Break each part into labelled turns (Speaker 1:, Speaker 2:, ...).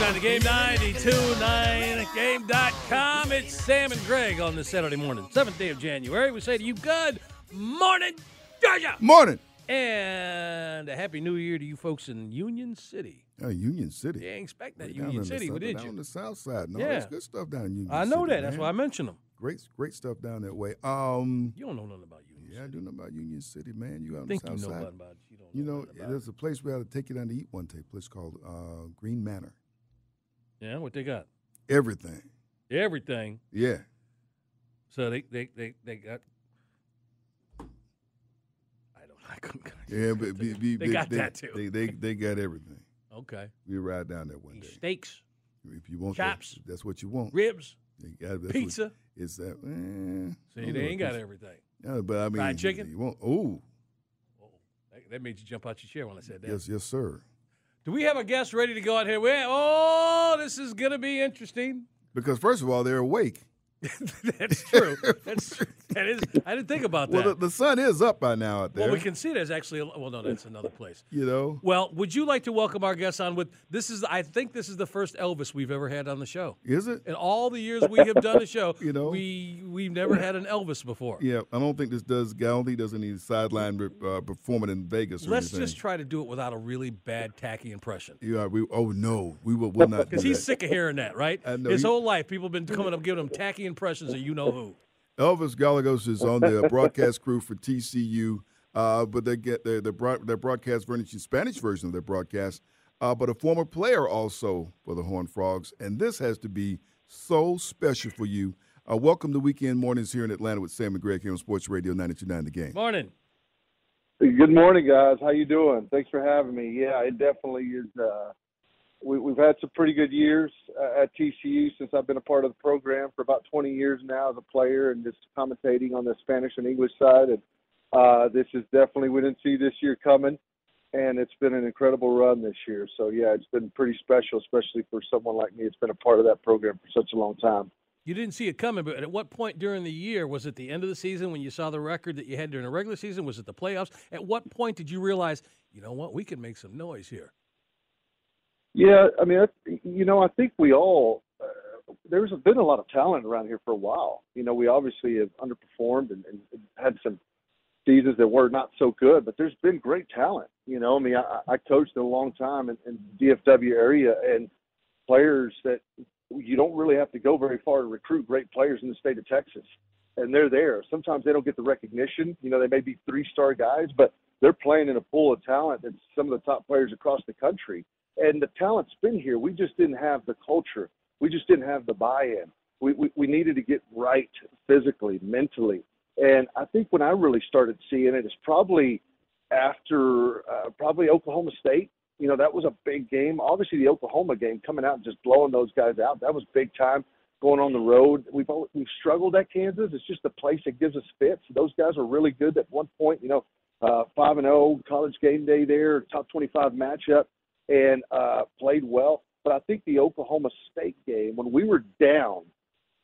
Speaker 1: 929 The Game, 929game.com. It's Sam and Greg on this Saturday morning, 7th day of January. We say to you, good morning, Georgia!
Speaker 2: Morning.
Speaker 1: And a happy new year to you folks in Union City.
Speaker 2: Uh, Union City.
Speaker 1: You ain't expect that
Speaker 2: Way
Speaker 1: Union
Speaker 2: the
Speaker 1: City,
Speaker 2: south-
Speaker 1: did
Speaker 2: down
Speaker 1: you?
Speaker 2: on the south side. No,
Speaker 1: Yeah.
Speaker 2: there's good stuff down in Union
Speaker 1: I know
Speaker 2: City,
Speaker 1: that. That's why I mentioned them.
Speaker 2: Great, great stuff down that way. Um,
Speaker 1: You don't know nothing about Union
Speaker 2: yeah, I
Speaker 1: City.
Speaker 2: do know about Union City, man. You out
Speaker 1: I
Speaker 2: on
Speaker 1: think
Speaker 2: the
Speaker 1: you
Speaker 2: south
Speaker 1: know
Speaker 2: side.
Speaker 1: about it. You, don't
Speaker 2: You know, there's a place we ought to take you down to eat one day. A place called uh, Green Manor.
Speaker 1: Yeah, what they got?
Speaker 2: Everything.
Speaker 1: Everything.
Speaker 2: Yeah.
Speaker 1: So they they they, they got. I don't. I couldn't.
Speaker 2: Yeah, but be, be,
Speaker 1: They
Speaker 2: be-
Speaker 1: got
Speaker 2: they,
Speaker 1: that, too.
Speaker 2: They, they they got everything.
Speaker 1: Okay.
Speaker 2: We ride down there one
Speaker 1: Eat
Speaker 2: day.
Speaker 1: Steaks,
Speaker 2: If you want
Speaker 1: chops,
Speaker 2: that, that's what you want.
Speaker 1: ribs,
Speaker 2: got- what-
Speaker 1: pizza.
Speaker 2: It's that. Eh,
Speaker 1: See, they ain't got everything.
Speaker 2: Yeah, but I mean,
Speaker 1: Fried chicken?
Speaker 2: You want? Oh,
Speaker 1: Oh, that, that made you jump out your chair when I said that.
Speaker 2: yes, yes, sir.
Speaker 1: Do we have a guest ready to go out here? we oh, this is going to be interesting.
Speaker 2: Because first of all, they're awake.
Speaker 1: That's true. That's that is. I didn't think about
Speaker 2: Well,
Speaker 1: that.
Speaker 2: the, the sun is up by now out there.
Speaker 1: well, we can see there's actually. A, well, no, that's another place.
Speaker 2: you know,
Speaker 1: Well, would you like to welcome our guest on with this? Is I think this is the first Elvis we've ever had on the show.
Speaker 2: is it?
Speaker 1: In all the years we have done the show,
Speaker 2: You know?
Speaker 1: we we've never had an Elvis before.
Speaker 2: Yeah, I don't think this does. I don't think does any sideline uh, performing in Vegas. Or
Speaker 1: Let's
Speaker 2: anything.
Speaker 1: just try to do it without a really bad, tacky impression.
Speaker 2: Yeah, we. Oh no, we will, will not.
Speaker 1: Because he's
Speaker 2: that.
Speaker 1: sick of hearing that, right? His
Speaker 2: he-
Speaker 1: whole life, people have been coming up giving him tacky impressions of you know who.
Speaker 2: Elvis Gallegos is on the broadcast crew for TCU, uh, but they get their their, broad, their broadcast version, the Spanish version of their broadcast, uh, but a former player also for the Horned Frogs, and this has to be so special for you. Uh, welcome to Weekend Mornings here in Atlanta with Sam and Greg here on Sports Radio 92.9 The Game.
Speaker 1: Morning.
Speaker 3: Good morning, guys. How you doing? Thanks for having me. Yeah, it definitely is. Uh, we, we've had some pretty good years uh, at TCU since I've been a part of the program for about 20 years now as a player and just commentating on the Spanish and English side. And uh, this is definitely we didn't see this year coming, and it's been an incredible run this year. So yeah, it's been pretty special, especially for someone like me. It's been a part of that program for such a long time.
Speaker 1: You didn't see it coming, but at what point during the year was it the end of the season when you saw the record that you had during the regular season? Was it the playoffs? At what point did you realize, you know what, we can make some noise here?
Speaker 3: Yeah, I mean, you know, I think we all uh, there's been a lot of talent around here for a while. You know, we obviously have underperformed and, and had some seasons that were not so good, but there's been great talent. You know, I mean, I, I coached a long time in, in DFW area and players that you don't really have to go very far to recruit great players in the state of Texas, and they're there. Sometimes they don't get the recognition. You know, they may be three-star guys, but they're playing in a pool of talent that's some of the top players across the country and the talent's been here. We just didn't have the culture. We just didn't have the buy-in. We, we we needed to get right physically, mentally, and I think when I really started seeing it is probably after uh, probably Oklahoma State. You know that was a big game. Obviously, the Oklahoma game coming out and just blowing those guys out that was big time. Going on the road, we've al- we've struggled at Kansas. It's just a place that gives us fits. Those guys were really good at one point. You know, uh, five and zero college game day there, top twenty five matchup and uh, played well. But I think the Oklahoma State game, when we were down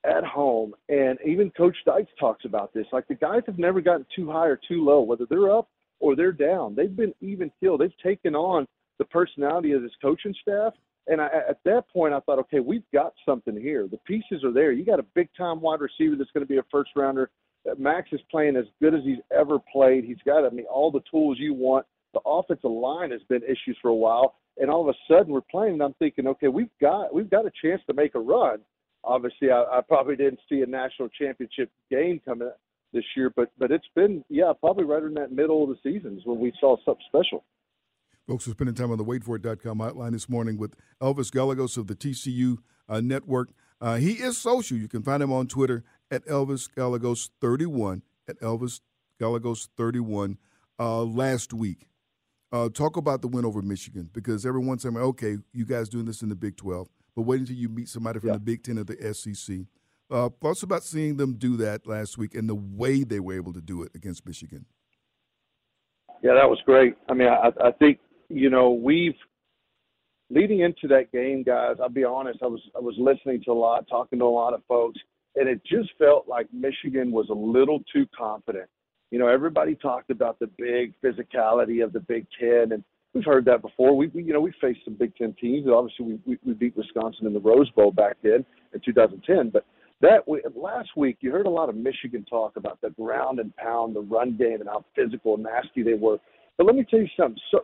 Speaker 3: at home, and even Coach Dykes talks about this, like the guys have never gotten too high or too low, whether they're up or they're down. They've been even killed. They've taken on the personality of this coaching staff. And I, at that point, I thought, okay, we've got something here. The pieces are there. You got a big time wide receiver that's going to be a first rounder. Max is playing as good as he's ever played. He's got, I mean, all the tools you want. The offensive line has been issues for a while, and all of a sudden we're playing. And I'm thinking, okay, we've got we've got a chance to make a run. Obviously, I, I probably didn't see a national championship game coming this year, but but it's been yeah, probably right in that middle of the seasons when we saw something special.
Speaker 2: Folks are spending time on the waitforit.com hotline this morning with Elvis Gallegos of the TCU uh, Network. Uh, he is social. You can find him on Twitter at Elvis Gallegos31, at Elvis Gallegos31 uh, last week. Uh, talk about the win over Michigan because everyone's saying, okay, you guys doing this in the Big 12, but wait until you meet somebody from yeah. the Big 10 or the SEC. Uh, thoughts about seeing them do that last week and the way they were able to do it against Michigan?
Speaker 3: Yeah, that was great. I mean, I, I think you know, we've leading into that game, guys. I'll be honest. I was I was listening to a lot, talking to a lot of folks, and it just felt like Michigan was a little too confident. You know, everybody talked about the big physicality of the Big Ten, and we've heard that before. We, we you know we faced some Big Ten teams, obviously we, we we beat Wisconsin in the Rose Bowl back then in 2010. But that last week, you heard a lot of Michigan talk about the ground and pound, the run game, and how physical and nasty they were. But let me tell you something. So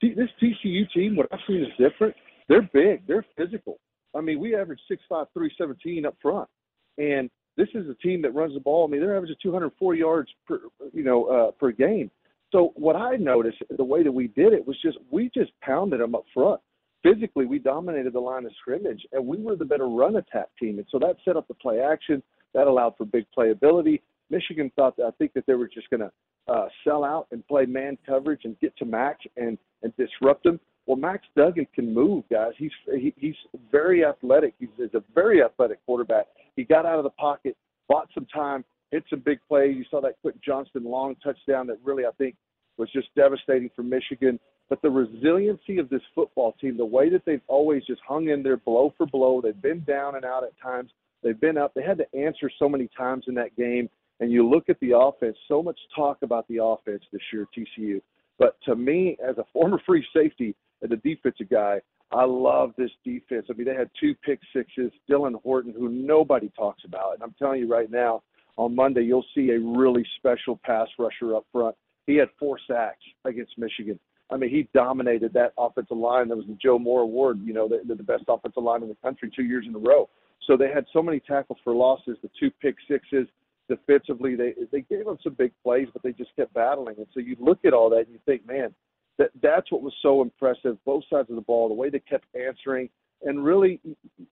Speaker 3: this TCU team, what I've seen is different. They're big. They're physical. I mean, we average six five three seventeen up front, and this is a team that runs the ball. I mean, they're averaging 204 yards per you know uh, per game. So what I noticed, the way that we did it was just we just pounded them up front. Physically, we dominated the line of scrimmage, and we were the better run attack team. And so that set up the play action. That allowed for big playability. Michigan thought that I think that they were just going to uh, sell out and play man coverage and get to Max and and disrupt him. Well, Max Duggan can move, guys. He's he, he's very athletic. He's, he's a very athletic quarterback. He got out of the pocket, bought some time, hit some big plays. You saw that Quentin Johnston long touchdown that really I think was just devastating for Michigan. But the resiliency of this football team, the way that they've always just hung in there blow for blow, they've been down and out at times. They've been up. They had to answer so many times in that game and you look at the offense, so much talk about the offense this year, TCU. But to me, as a former free safety and a defensive guy, I love this defense. I mean, they had two pick sixes. Dylan Horton, who nobody talks about, and I'm telling you right now, on Monday you'll see a really special pass rusher up front. He had four sacks against Michigan. I mean, he dominated that offensive line. That was the Joe Moore Award. You know, the, the best offensive line in the country two years in a row. So they had so many tackles for losses, the two pick sixes defensively, they they gave them some big plays, but they just kept battling. And so you look at all that and you think, man, that that's what was so impressive. Both sides of the ball, the way they kept answering, and really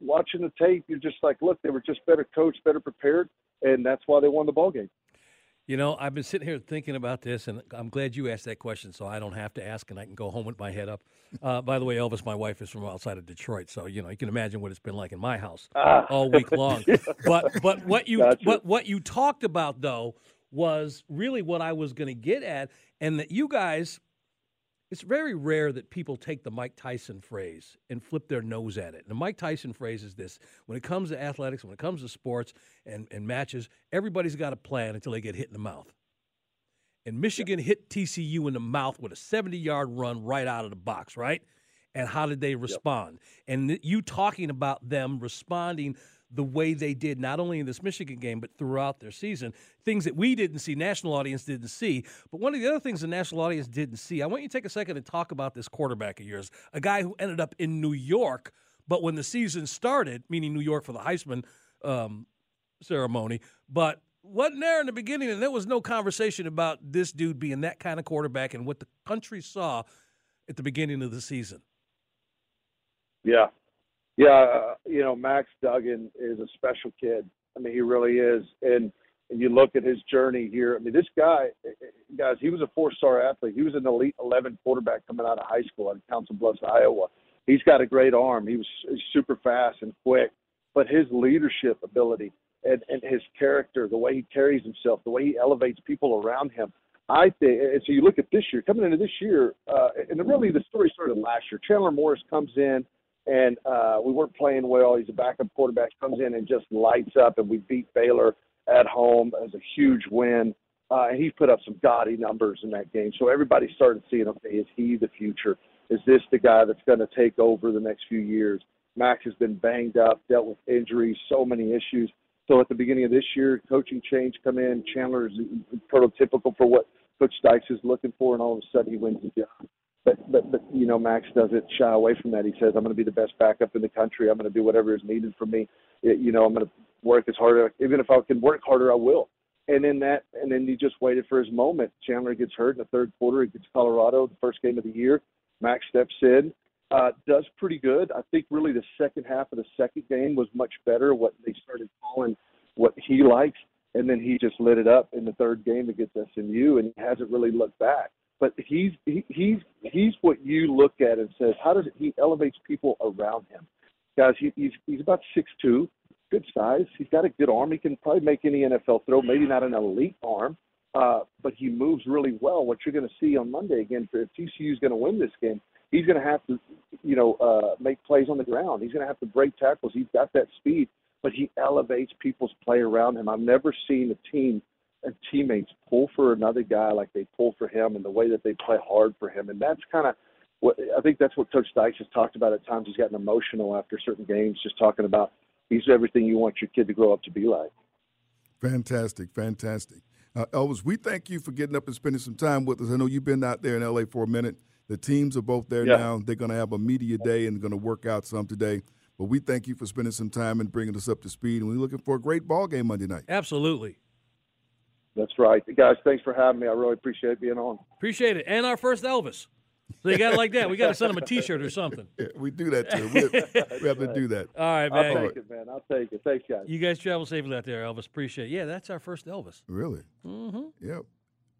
Speaker 3: watching the tape, you're just like, look, they were just better coached, better prepared, and that's why they won the ball game.
Speaker 1: You know, I've been sitting here thinking about this, and I'm glad you asked that question, so I don't have to ask, and I can go home with my head up. Uh, by the way, Elvis, my wife is from outside of Detroit, so you know you can imagine what it's been like in my house ah. all week long. but but what you gotcha. what what you talked about though was really what I was going to get at, and that you guys it's very rare that people take the Mike Tyson phrase and flip their nose at it. And the Mike Tyson phrase is this when it comes to athletics, when it comes to sports and, and matches, everybody's got a plan until they get hit in the mouth. And Michigan yeah. hit TCU in the mouth with a 70 yard run right out of the box, right? And how did they respond? Yep. And you talking about them responding the way they did, not only in this Michigan game, but throughout their season. Things that we didn't see, national audience didn't see. But one of the other things the national audience didn't see, I want you to take a second and talk about this quarterback of yours, a guy who ended up in New York, but when the season started, meaning New York for the Heisman um, ceremony, but wasn't there in the beginning, and there was no conversation about this dude being that kind of quarterback and what the country saw at the beginning of the season.
Speaker 3: Yeah, yeah, you know, Max Duggan is a special kid. I mean, he really is. And, and you look at his journey here. I mean, this guy, guys, he was a four-star athlete. He was an elite 11 quarterback coming out of high school at Council Bluffs, Iowa. He's got a great arm. He was super fast and quick, but his leadership ability and, and his character, the way he carries himself, the way he elevates people around him. I think, and so you look at this year, coming into this year, uh, and really the story started last year. Chandler Morris comes in and uh, we weren't playing well. He's a backup quarterback, comes in and just lights up, and we beat Baylor at home as a huge win. Uh, and he put up some gaudy numbers in that game. So everybody started seeing, okay, is he the future? Is this the guy that's going to take over the next few years? Max has been banged up, dealt with injuries, so many issues. So at the beginning of this year, coaching change come in. Chandler is prototypical for what Coach Dykes is looking for, and all of a sudden he wins the job. But, but, but, you know, Max doesn't shy away from that. He says, I'm going to be the best backup in the country. I'm going to do whatever is needed from me. It, you know, I'm going to work as hard. As even if I can work harder, I will. And then that, and then he just waited for his moment. Chandler gets hurt in the third quarter. He gets Colorado, the first game of the year. Max steps in, uh, does pretty good. I think really the second half of the second game was much better. What they started calling what he likes, and then he just lit it up in the third game against SMU, and he hasn't really looked back. But he's he, he's he's what you look at and says, how does it, he elevates people around him? Guys, he, he's he's about six two, good size. He's got a good arm. He can probably make any NFL throw. Maybe not an elite arm, uh, but he moves really well. What you're going to see on Monday again, if TCU is going to win this game, he's going to have to, you know, uh, make plays on the ground. He's going to have to break tackles. He's got that speed, but he elevates people's play around him. I've never seen a team and teammates pull for another guy like they pull for him, and the way that they play hard for him, and that's kind of what I think that's what Coach Dykes has talked about at times. He's gotten emotional after certain games, just talking about he's everything you want your kid to grow up to be like.
Speaker 2: Fantastic, fantastic. Uh, Elvis, we thank you for getting up and spending some time with us. I know you've been out there in LA for a minute. The teams are both there
Speaker 3: yeah.
Speaker 2: now. They're going to have a media day and going to work out some today. But we thank you for spending some time and bringing us up to speed. And we're looking for a great ball game Monday night.
Speaker 1: Absolutely.
Speaker 3: That's right. Guys, thanks for having me. I really appreciate being on.
Speaker 1: Appreciate it. And our first Elvis. So you got it like that. We got to send him a T-shirt or something.
Speaker 2: Yeah, we do that too. We have, we have to do that.
Speaker 1: All right, man.
Speaker 3: I'll take it, man. I'll take it. Thanks, guys.
Speaker 1: You guys travel safely out there, Elvis. Appreciate it. Yeah, that's our first Elvis.
Speaker 2: Really?
Speaker 1: Mm-hmm.
Speaker 2: Yep.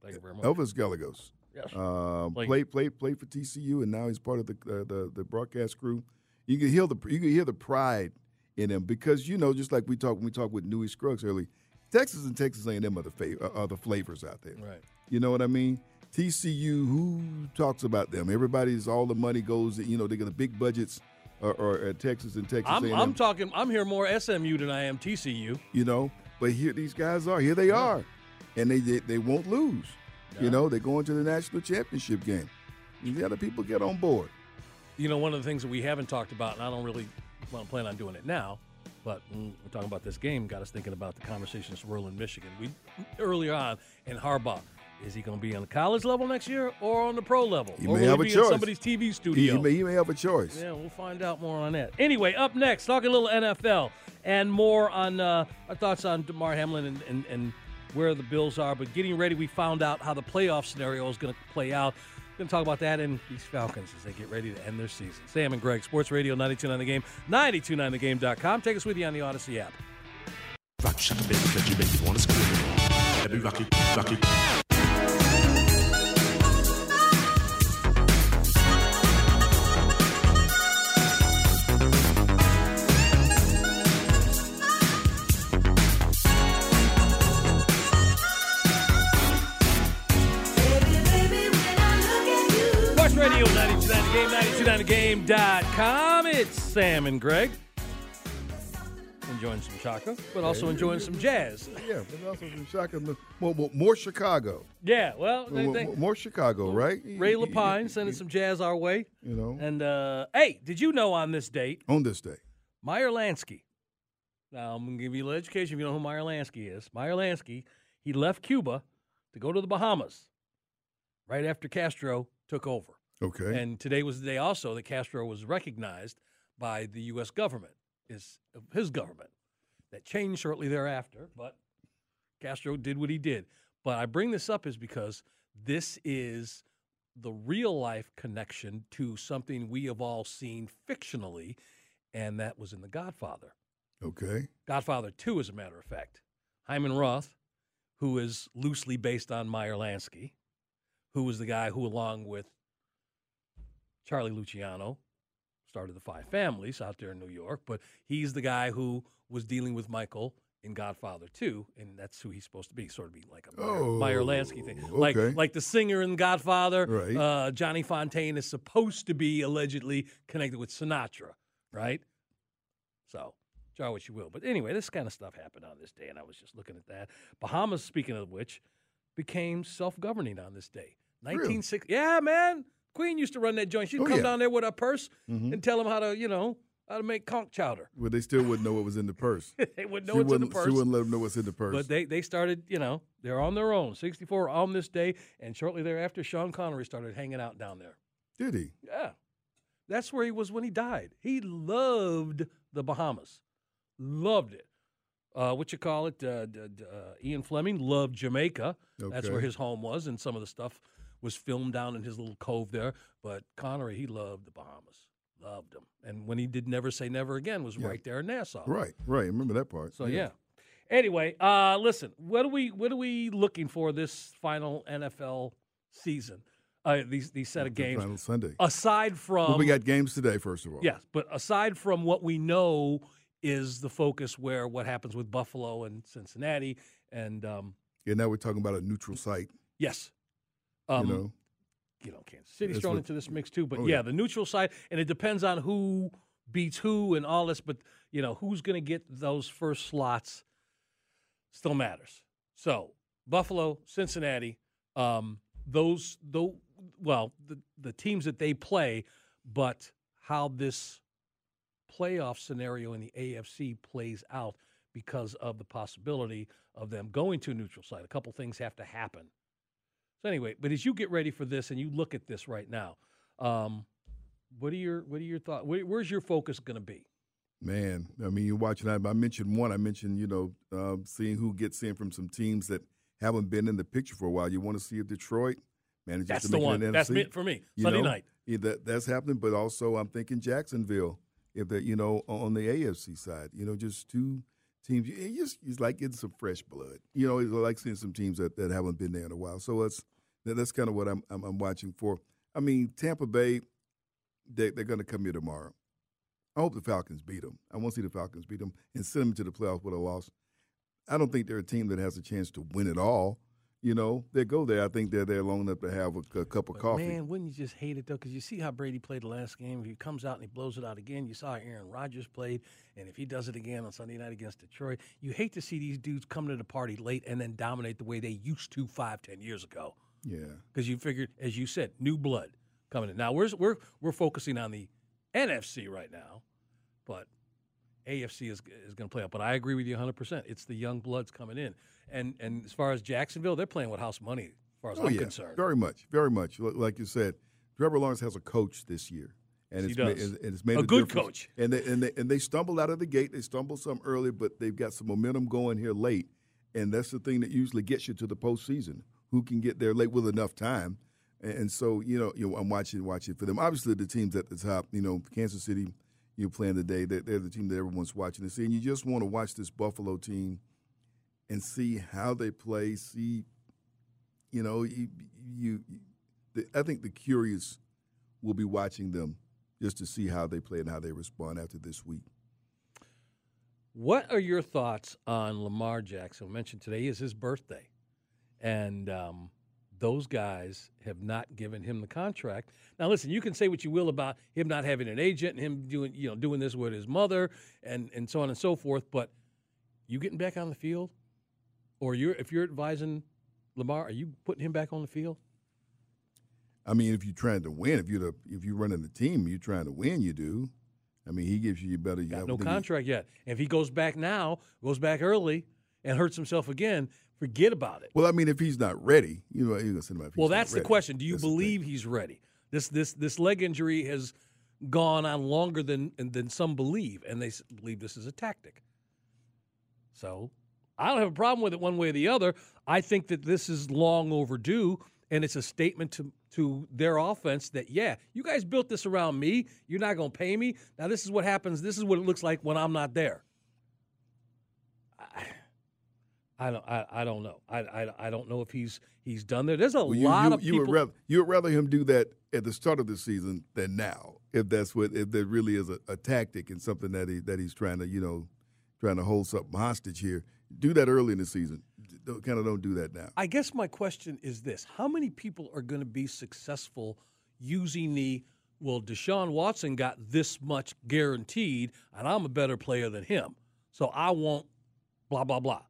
Speaker 1: Thank you very much.
Speaker 2: Elvis Gallegos.
Speaker 1: Yes.
Speaker 2: Uh,
Speaker 1: Played-
Speaker 2: played played played for TCU, and now he's part of the uh, the, the broadcast crew. You can hear the you can hear the pride in him because you know just like we talked when we talked with Newy Scruggs early, Texas and Texas A&M are the fa- uh, are the flavors out there.
Speaker 1: Right.
Speaker 2: You know what I mean? TCU, who talks about them? Everybody's all the money goes. You know they got the big budgets, or, or at Texas and Texas
Speaker 1: I'm,
Speaker 2: A&M.
Speaker 1: I'm talking. I'm here more SMU than I am TCU.
Speaker 2: you know. But here these guys are. Here they are, and they they, they won't lose. You know they're going to the national championship game. And the other people get on board.
Speaker 1: You know, one of the things that we haven't talked about, and I don't really want to plan on doing it now, but we're talking about this game, got us thinking about the conversations we're in Michigan. We earlier on in Harbaugh. Is he going to be on the college level next year or on the pro level?
Speaker 2: He
Speaker 1: or
Speaker 2: may have a choice.
Speaker 1: in somebody's TV studio?
Speaker 2: he may, he may have a choice.
Speaker 1: Yeah, we'll find out more on that. Anyway, up next, talking a little NFL and more on uh, our thoughts on Damar Hamlin and, and, and where the Bills are. But getting ready, we found out how the playoff scenario is going to play out. We're going to talk about that and these Falcons as they get ready to end their season. Sam and Greg, Sports Radio 929 The Game, 929thegame.com. Take us with you on the Odyssey app.
Speaker 4: Rock, shaka, baby, you me wanna.
Speaker 1: 929 The Game, 929thegame.com. It's Sam and Greg. Enjoying some chaka, but also enjoying some jazz.
Speaker 2: Yeah, but also from Chicago, more, more, more Chicago,
Speaker 1: Yeah, well, they,
Speaker 2: more,
Speaker 1: they,
Speaker 2: more Chicago, right?
Speaker 1: Ray Lapine sending some jazz our way.
Speaker 2: You know,
Speaker 1: And uh, hey, did you know on this date,
Speaker 2: on this day.
Speaker 1: Meyer Lansky? Now I'm gonna give you a little education if you know who Meyer Lansky is. Meyer Lansky, he left Cuba to go to the Bahamas right after Castro took over.
Speaker 2: Okay.
Speaker 1: And today was the day also that Castro was recognized by the U.S. government, his his government. That changed shortly thereafter, but Castro did what he did. But I bring this up is because this is the real life connection to something we have all seen fictionally, and that was in The Godfather.
Speaker 2: okay.
Speaker 1: Godfather 2, as a matter of fact. Hyman Roth, who is loosely based on Meyer Lansky, who was the guy who, along with Charlie Luciano, started the Five Families out there in New York, but he's the guy who was dealing with Michael in Godfather 2, and that's who he's supposed to be, sort of be like a Meyer,
Speaker 2: Oh,
Speaker 1: Meyer Lansky thing. Like,
Speaker 2: okay.
Speaker 1: like the singer in Godfather,
Speaker 2: Right.
Speaker 1: uh, Johnny Fontane is supposed to be allegedly connected with Sinatra, right? So, jar what you will. But anyway, this kind of stuff happened on this day, and I was just looking at that. Bahamas, speaking of which, became self governing on this day. 1960. Yeah, man. Queen used to run that joint. She'd
Speaker 2: Oh,
Speaker 1: come
Speaker 2: yeah.
Speaker 1: down there with her purse
Speaker 2: Mhm.
Speaker 1: and tell them how to, you know, how to make conch chowder.
Speaker 2: Well, they still wouldn't know what was in the purse.
Speaker 1: they wouldn't know
Speaker 2: she
Speaker 1: what's in the purse.
Speaker 2: She wouldn't let them know what's in the purse.
Speaker 1: But they, they started, you know, they're on their own. 64 on this day, and shortly thereafter, Sean Connery started hanging out down there.
Speaker 2: Did he?
Speaker 1: Yeah. That's where he was when he died. He loved the Bahamas. Loved it. Uh, what you call it? Uh, d- d- uh, Ian Fleming loved Jamaica. That's where his home was, and some of the stuff was filmed down in his little cove there. But Connery, he loved the Bahamas, loved them, and when he did Never Say Never Again, was
Speaker 2: Yeah.
Speaker 1: right there in Nassau.
Speaker 2: Right, right. Remember that part.
Speaker 1: So yeah. Anyway, uh, listen, what are we what are we looking for this final NFL season? Uh, these these set of games.
Speaker 2: Final Sunday.
Speaker 1: Aside from
Speaker 2: well, we got games today, first of all.
Speaker 1: yes, but aside from what we know is the focus where what happens with Buffalo and Cincinnati, and um,
Speaker 2: And now we're talking about a neutral site.
Speaker 1: yes, um,
Speaker 2: you know,
Speaker 1: you know, Kansas City's thrown
Speaker 2: what-
Speaker 1: into this mix too. But
Speaker 2: Oh,
Speaker 1: yeah,
Speaker 2: yeah.
Speaker 1: the neutral side, and it depends on who beats who and all this. But you know, who's going to get those first slots still matters. So Buffalo, Cincinnati, um, those though, well, the the teams that they play, but how this playoff scenario in the AFC plays out because of the possibility of them going to a neutral site. A couple things have to happen. So anyway, but as you get ready for this and you look at this right now, um, what are your what are your thoughts? Where, where's your focus going to be?
Speaker 2: man. I mean, you're watching. I, I mentioned one. I mentioned you know uh, seeing who gets in from some teams that haven't been in the picture for a while. You want to see if Detroit manages
Speaker 1: That's
Speaker 2: to
Speaker 1: the
Speaker 2: make
Speaker 1: one. That's
Speaker 2: NFC.
Speaker 1: for me.
Speaker 2: You
Speaker 1: Sunday
Speaker 2: know?
Speaker 1: night.
Speaker 2: Yeah, that that's happening, but also I'm thinking Jacksonville. If that you know on the AFC side, you know, just two teams. Just it's like getting some fresh blood. You know, it's like seeing some teams that, that haven't been there in a while. So that's that- that's kind of what I'm, I'm I'm watching for. I mean, Tampa Bay, they they're going to come here tomorrow. I hope the Falcons beat them. I want to see the Falcons beat them and send them to the playoffs with a loss. I don't think they're a team that has a chance to win it all. You know, they go there. I think they're there long enough to have a, a cup of
Speaker 1: But
Speaker 2: coffee.
Speaker 1: Man, wouldn't you just hate it though? Because you see how Brady played the last game. If he comes out and he blows it out again, you saw how Aaron Rodgers played, and if he does it again on Sunday night against Detroit, you hate to see these dudes come to the party late and then dominate the way they used to five, ten years ago.
Speaker 2: Yeah.
Speaker 1: Because you figured, as you said, new blood coming in. Now we're we're we're focusing on the NFC right now, but AFC is is going to play out. But I agree with you 100. percent It's the young bloods coming in, and and as far as Jacksonville, they're playing with house money. As far as
Speaker 2: Oh
Speaker 1: I'm
Speaker 2: yeah,
Speaker 1: concerned,
Speaker 2: very much, very much. Like you said, Trevor Lawrence has a coach this year, and it's ma- and it's made
Speaker 1: A
Speaker 2: a,
Speaker 1: good
Speaker 2: difference.
Speaker 1: coach.
Speaker 2: And they, and they and they stumbled out of the gate. They stumbled some early, but they've got some momentum going here late, and that's the thing that usually gets you to the postseason. Who can get there late with enough time? And, so you know, you know, I'm watching watching for them. Obviously, the teams at the top, you know, Kansas City, you're playing today, they're, they're the team that everyone's watching to see, and you just want to watch this Buffalo team and see how they play, see you know, you, you the, I think the curious will be watching them just to see how they play and how they respond after this week.
Speaker 1: What are your thoughts on Lamar Jackson? Mentioned today is his birthday, and um, those guys have not given him the contract. Now, listen, you can say what you will about him not having an agent and him doing, you know, doing this with his mother and and so on and so forth. But you getting back on the field, or you're if you're advising Lamar, are you putting him back on the field?
Speaker 2: I mean, if you're trying to win, if you're the, if you're running the team, you're trying to win. You do. I mean, he gives you your better.
Speaker 1: Got no contract yet. If he goes back now, goes back early, and hurts himself again, forget about it.
Speaker 2: Well, I mean, if he's not ready, you know, you're gonna send him
Speaker 1: Well, that's the question. Do you
Speaker 2: That's
Speaker 1: believe he's ready? This this this leg injury has gone on longer than than some believe, and they believe this is a tactic. So, I don't have a problem with it one way or the other. I think that this is long overdue, and it's a statement to to their offense that yeah, you guys built this around me. You're not going to pay me. Now this is what happens. This is what it looks like when I'm not there. I, I don't. I, I don't know. I, I I don't know if he's he's done there. There's a
Speaker 2: Well, you,
Speaker 1: lot
Speaker 2: you,
Speaker 1: of
Speaker 2: you
Speaker 1: people.
Speaker 2: would rather you would rather him do that at the start of the season than now, if that's what if there really is a, a tactic and something that he that he's trying to you know trying to hold something hostage here. Do that early in the season. Don't, kind of don't do that now.
Speaker 1: I guess my question is this: How many people are going to be successful using the well? Deshaun Watson got this much guaranteed, and I'm a better player than him, so I won't. Blah blah blah.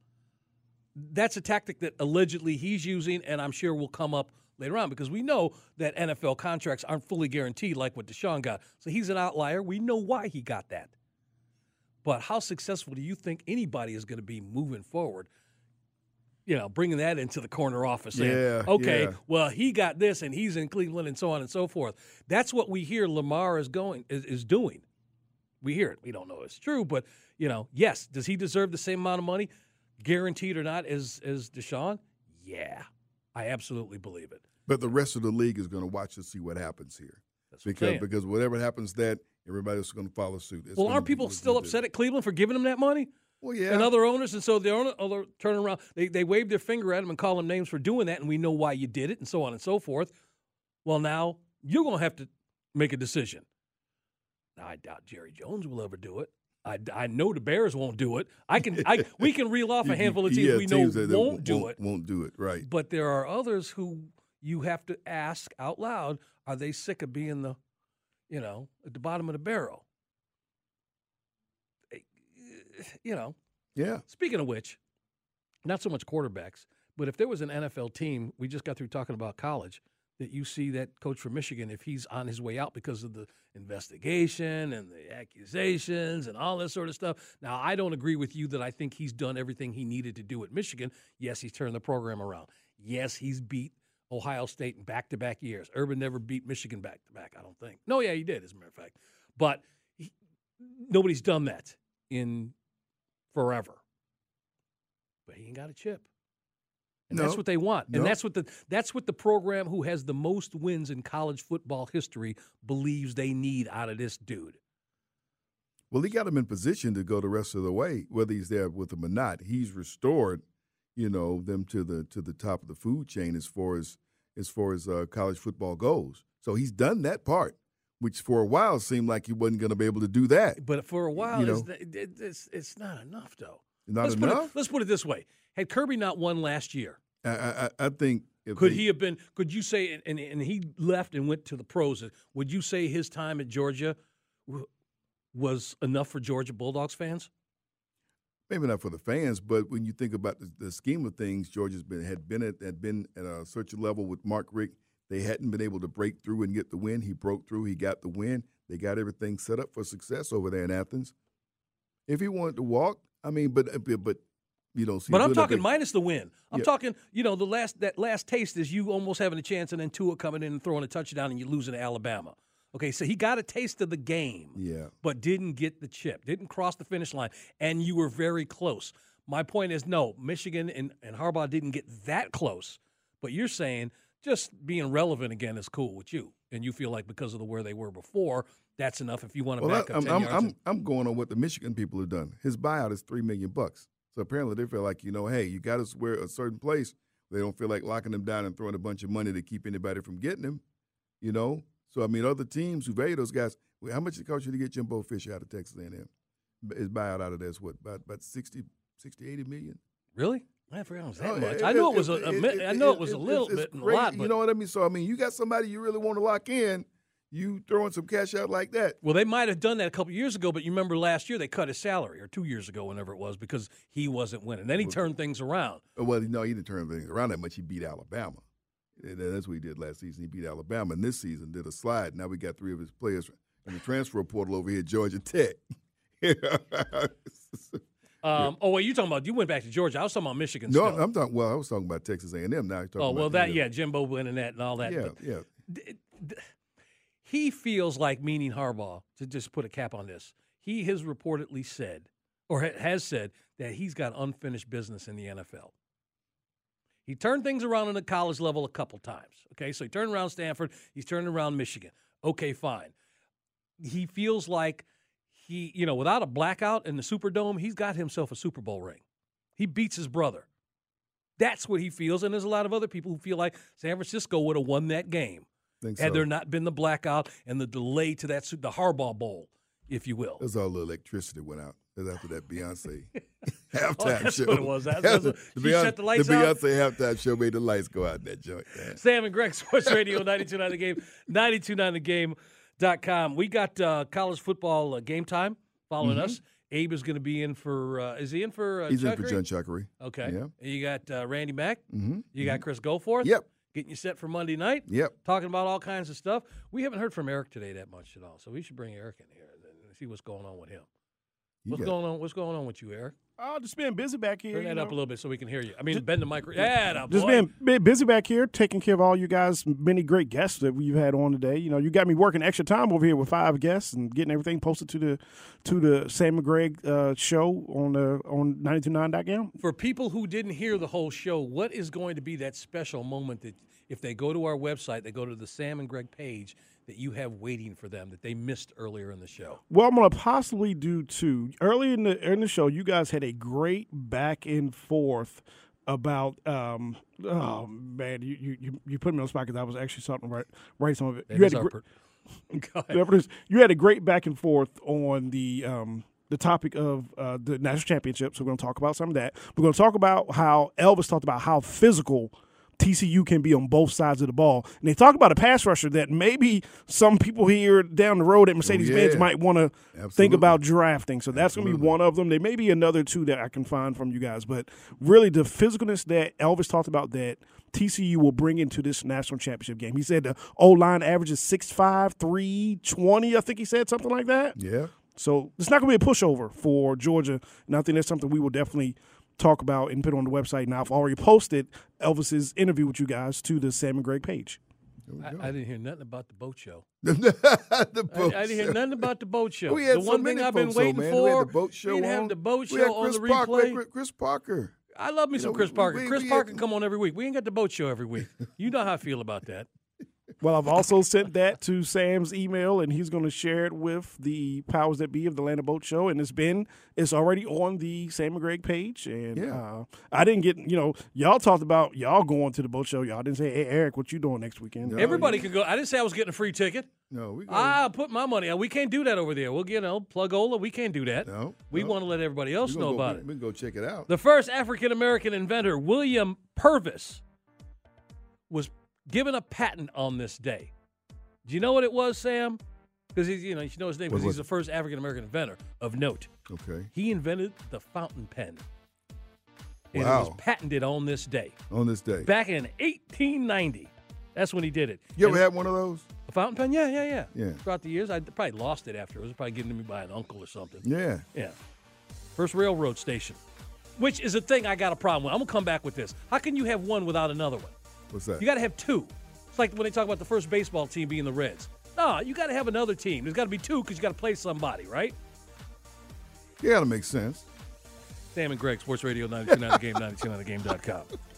Speaker 1: That's a tactic that allegedly he's using, and I'm sure will come up later on because we know that NFL contracts aren't fully guaranteed like what Deshaun got. So he's an outlier. We know why he got that. But how successful do you think anybody is going to be moving forward? You know, bringing that into the corner office, saying,
Speaker 2: Yeah,
Speaker 1: "Okay,
Speaker 2: yeah.
Speaker 1: well, he got this, and he's in Cleveland, and so on and so forth." That's what we hear Lamar is going is, is doing. We hear it. We don't know it's true, but you know, yes, does he deserve the same amount of money, guaranteed or not, as as Deshaun? Yeah, I absolutely believe it.
Speaker 2: But the rest of the league is going to watch to see what happens here.
Speaker 1: That's what
Speaker 2: because
Speaker 1: saying.
Speaker 2: because whatever happens, that everybody's going to follow suit. It's
Speaker 1: well, aren't people still
Speaker 2: gonna do.
Speaker 1: upset at Cleveland for giving them that money?
Speaker 2: Well, yeah.
Speaker 1: and other owners, and so the owner, oh, other turn around, they they wave their finger at them and call them names for doing that, and we know why you did it, and so on and so forth. Well, now you're going to have to make a decision. Now, I doubt Jerry Jones will ever do it. I, I know the Bears won't do it. I can I we can reel off a handful of teams
Speaker 2: yeah,
Speaker 1: we know
Speaker 2: teams that
Speaker 1: won't do it,
Speaker 2: Won't do it. Right.
Speaker 1: but there are others who you have to ask out loud: Are they sick of being the, you know, at the bottom of the barrel? Eh, You know,
Speaker 2: Yeah.
Speaker 1: Speaking of which, not so much quarterbacks, but if there was an NFL team, we just got through talking about college, that you see that coach from Michigan, if he's on his way out because of the investigation and the accusations and all this sort of stuff. Now, I don't agree with you that I think he's done everything he needed to do at Michigan. Yes, he's turned the program around. Yes, he's beat Ohio State in back to back years. Urban never beat Michigan back to back, I don't think. No, yeah, he did, as a matter of fact. But he, nobody's done that in forever. But he ain't got a chip. And that's what they want. And that's what the that's what the program who has the most wins in college football history believes they need out of this dude.
Speaker 2: Well, he got him in position to go the rest of the way, whether he's there with them or not. He's restored, you know, them to the to the top of the food chain as far as as far as uh, college football goes. So he's done that part, which for a while seemed like he wasn't going to be able to do that.
Speaker 1: But for a while,
Speaker 2: You
Speaker 1: it's,
Speaker 2: know.
Speaker 1: it- it- it's, it's not enough, though.
Speaker 2: Not
Speaker 1: let's Put
Speaker 2: enough.
Speaker 1: it, let's put it this way: Had Kirby not won last year,
Speaker 2: I, I, I think
Speaker 1: could
Speaker 2: they-
Speaker 1: he have been? Could you say? And, and he left and went to the pros. Would you say his time at Georgia w- was enough for Georgia Bulldogs fans?
Speaker 2: maybe not for the fans, but when you think about the, the scheme of things, Georgia's been had been at had been at a certain level with Mark Richt. They hadn't been able to break through and get the win. He broke through. He got the win. They got everything set up for success over there in Athens. If he wanted to walk, I mean, but but you see.
Speaker 1: But I'm talking
Speaker 2: it.
Speaker 1: minus the win. I'm
Speaker 2: Yeah.
Speaker 1: talking, you know, the last that last taste is you almost having a chance and then Tua coming in and throwing a touchdown and you losing to Alabama. Okay, so he got a taste of the game,
Speaker 2: Yeah,
Speaker 1: but didn't get the chip, didn't cross the finish line, and you were very close. My point is, no, Michigan and, and Harbaugh didn't get that close. But you're saying just being relevant again is cool with you, and you feel like because of the where they were before, that's enough. If you want to
Speaker 2: well,
Speaker 1: back
Speaker 2: I,
Speaker 1: up
Speaker 2: I'm
Speaker 1: 10
Speaker 2: I'm,
Speaker 1: yards,
Speaker 2: I'm
Speaker 1: and-
Speaker 2: I'm going on what the Michigan people have done. His buyout is three million bucks. So apparently they feel like you know, hey, you got to where a certain place. They don't feel like locking them down and throwing a bunch of money to keep anybody from getting them, You know, so I mean, other teams who value those guys. well, How much it cost you to get Jimbo Fisher out of Texas A&M? His buyout out of that's what about about 60, 60 80 million.
Speaker 1: really, I forgot it was that
Speaker 2: Oh,
Speaker 1: much. I know it was a, a I know it was a little bit a lot, but
Speaker 2: You know what I mean? So I mean, you got somebody you really want to lock in. You throwing some cash out like that.
Speaker 1: Well, they might have done that a couple years ago, but you remember last year they cut his salary, or two years ago, whenever it was, because he wasn't winning. Then he turned things around.
Speaker 2: Uh, Well, no, he didn't turn things around that much. He beat Alabama. And that's what he did last season. He beat Alabama. And this season did a slide. Now we got three of his players in the transfer portal over here Georgia Tech.
Speaker 1: Um, Oh, wait, you talking about? You went back to Georgia. I was talking about Michigan.
Speaker 2: no,
Speaker 1: still.
Speaker 2: I'm talking. Well, I was talking about Texas A&M. Now you're talking
Speaker 1: Oh
Speaker 2: about
Speaker 1: well, that
Speaker 2: yeah,
Speaker 1: yeah, Jimbo winning that and all that.
Speaker 2: yeah,
Speaker 1: but
Speaker 2: yeah.
Speaker 1: d- d- he feels like meaning Harbaugh to just put a cap on this. He has reportedly said, or ha- has said, that he's got unfinished business in the NFL. He turned things around on the college level a couple times. Okay, so he turned around Stanford. He's turned around Michigan. Okay, fine. He feels like he, you know, without a blackout in the Superdome, he's got himself a Super Bowl ring. He beats his brother. That's what he feels, and there's a lot of other people who feel like San Francisco would have won that game
Speaker 2: Think
Speaker 1: had
Speaker 2: so.
Speaker 1: there not been the blackout and the delay to that the Harbaugh Bowl, if you will.
Speaker 2: That's all the electricity went out. That's after that Beyonce halftime
Speaker 1: Oh, that's
Speaker 2: show.
Speaker 1: what it was. That's- that's what-
Speaker 2: the Beyonce,
Speaker 1: shut the lights
Speaker 2: the
Speaker 1: out?
Speaker 2: Beyonce halftime show made the lights go out in that joint.
Speaker 1: Sam and Greg Sports Radio 929 the game 929thegame.com. We got uh, college football uh, game time following us. Abe is going to be in for uh, is he in for uh,
Speaker 2: Mm-hmm. He's in for John Chuckery.
Speaker 1: Okay.
Speaker 2: Yeah.
Speaker 1: You got uh, Randy Mack.
Speaker 2: Mm-hmm.
Speaker 1: You got Chris Goforth.
Speaker 2: Yep.
Speaker 1: Getting you set for Monday night.
Speaker 2: Yep.
Speaker 1: Talking about all kinds of stuff. We haven't heard from Eric today that much at all, so we should bring Eric in here and see what's going on with him.
Speaker 2: You
Speaker 1: What's going on? What's going on with you, Eric?
Speaker 5: Oh, just being busy back here.
Speaker 1: Turn
Speaker 5: you
Speaker 1: that
Speaker 5: know.
Speaker 1: up a little bit so we can hear you. I mean, bend the mic. Yeah,
Speaker 5: Just
Speaker 1: boy.
Speaker 5: being busy back here, taking care of all you guys. Many great guests that we've had on today. You know, you got me working extra time over here with five guests and getting everything posted to the to the Sam McGregor uh, show on the on 929.com.
Speaker 1: For people who didn't hear the whole show, what is going to be that special moment that if they go to our website, they go to the Sam and Greg page that you have waiting for them that they missed earlier in the show.
Speaker 5: Well, I'm gonna possibly do two. Early in the in the show, you guys had a great back and forth about um oh man you you you, put me on the spot because I was actually something right write write some of it. You had a gr-
Speaker 1: per- Go ahead.
Speaker 5: Yeah, but it's- you had a great back and forth on the um, the topic of uh, the national championship. So we're going to talk about some of that. We're going to talk about how Elvis talked about how physical TCU can be on both sides of the ball, and they talk about a pass rusher that maybe some people here down the road at oh, Mercedes Benz
Speaker 2: yeah.
Speaker 5: might want to think about drafting. So that's going to be one of them. There may be another two that I can find from you guys, but really the physicalness that Elvis talked about that TCU will bring into this national championship game. He said the O line averages 6'5", 320, I think he said something like that.
Speaker 2: Yeah.
Speaker 5: So it's not going to be a pushover for Georgia, and I think that's something we will definitely talk about and put on the website. Now I've already posted Elvis's interview with you guys to the Sam and Greg page.
Speaker 1: I, I didn't hear nothing about the boat show.
Speaker 2: the
Speaker 1: I,
Speaker 2: boat
Speaker 1: I didn't hear
Speaker 2: show.
Speaker 1: nothing about the boat show.
Speaker 2: We had
Speaker 1: the
Speaker 2: so
Speaker 1: one
Speaker 2: many
Speaker 1: thing I've been waiting
Speaker 2: man.
Speaker 1: for.
Speaker 2: We had the boat show
Speaker 1: we didn't
Speaker 2: on.
Speaker 1: have the boat show on the
Speaker 2: Parker.
Speaker 1: Replay.
Speaker 2: Chris- Chris Parker.
Speaker 1: I love me
Speaker 2: You
Speaker 1: some
Speaker 2: know,
Speaker 1: Chris Parker.
Speaker 2: we-
Speaker 1: Chris
Speaker 2: we
Speaker 1: Parker
Speaker 2: had-
Speaker 1: come on every week. We ain't got the boat show every week. You know how I feel about that.
Speaker 5: Well, I've also sent that to Sam's email, and he's going to share it with the powers that be of the Land of Boat Show. And it's been, it's already on the Sam and Greg page. And
Speaker 2: Yeah.
Speaker 5: uh, I didn't get, you know, y'all talked about y'all going to the boat show. Y'all didn't say, hey, Eric, what you doing next weekend?
Speaker 2: No.
Speaker 1: Everybody
Speaker 2: you-
Speaker 1: can go. I didn't say I was getting a free ticket.
Speaker 2: No, we go.
Speaker 1: I'll put my money on. We can't do that over there. We'll get, you know, plug Ola. We can't do that.
Speaker 2: No,
Speaker 1: We
Speaker 2: no.
Speaker 1: want to let everybody else know
Speaker 2: go-
Speaker 1: about
Speaker 2: we,
Speaker 1: it.
Speaker 2: We can go check it out.
Speaker 1: The first African American inventor, William Purvis, was given a patent on this day. Do you know what it was, Sam? Because he's, you know, you should know his name because he's the first African American inventor of note.
Speaker 2: Okay.
Speaker 1: He invented the fountain pen. And it was patented on this day.
Speaker 2: On this day.
Speaker 1: Back in 1890. That's when he did it.
Speaker 2: You ever
Speaker 1: And
Speaker 2: had one of those?
Speaker 1: a fountain pen? Yeah, yeah, yeah.
Speaker 2: Yeah.
Speaker 1: Throughout the years, I probably lost it after. It was probably given to me by an uncle or something.
Speaker 2: Yeah.
Speaker 1: Yeah. First railroad station, which is a thing I got a problem with. I'm going to come back with this. How can you have one without another one?
Speaker 2: What's that?
Speaker 1: You got to have two. It's like when they talk about the first baseball team being the Reds. No, you got to have another team. There's got to be two because you got to play somebody, right?
Speaker 2: Yeah, that makes sense.
Speaker 1: Sam and Greg, Sports Radio 929 The Game, 929thegame.com.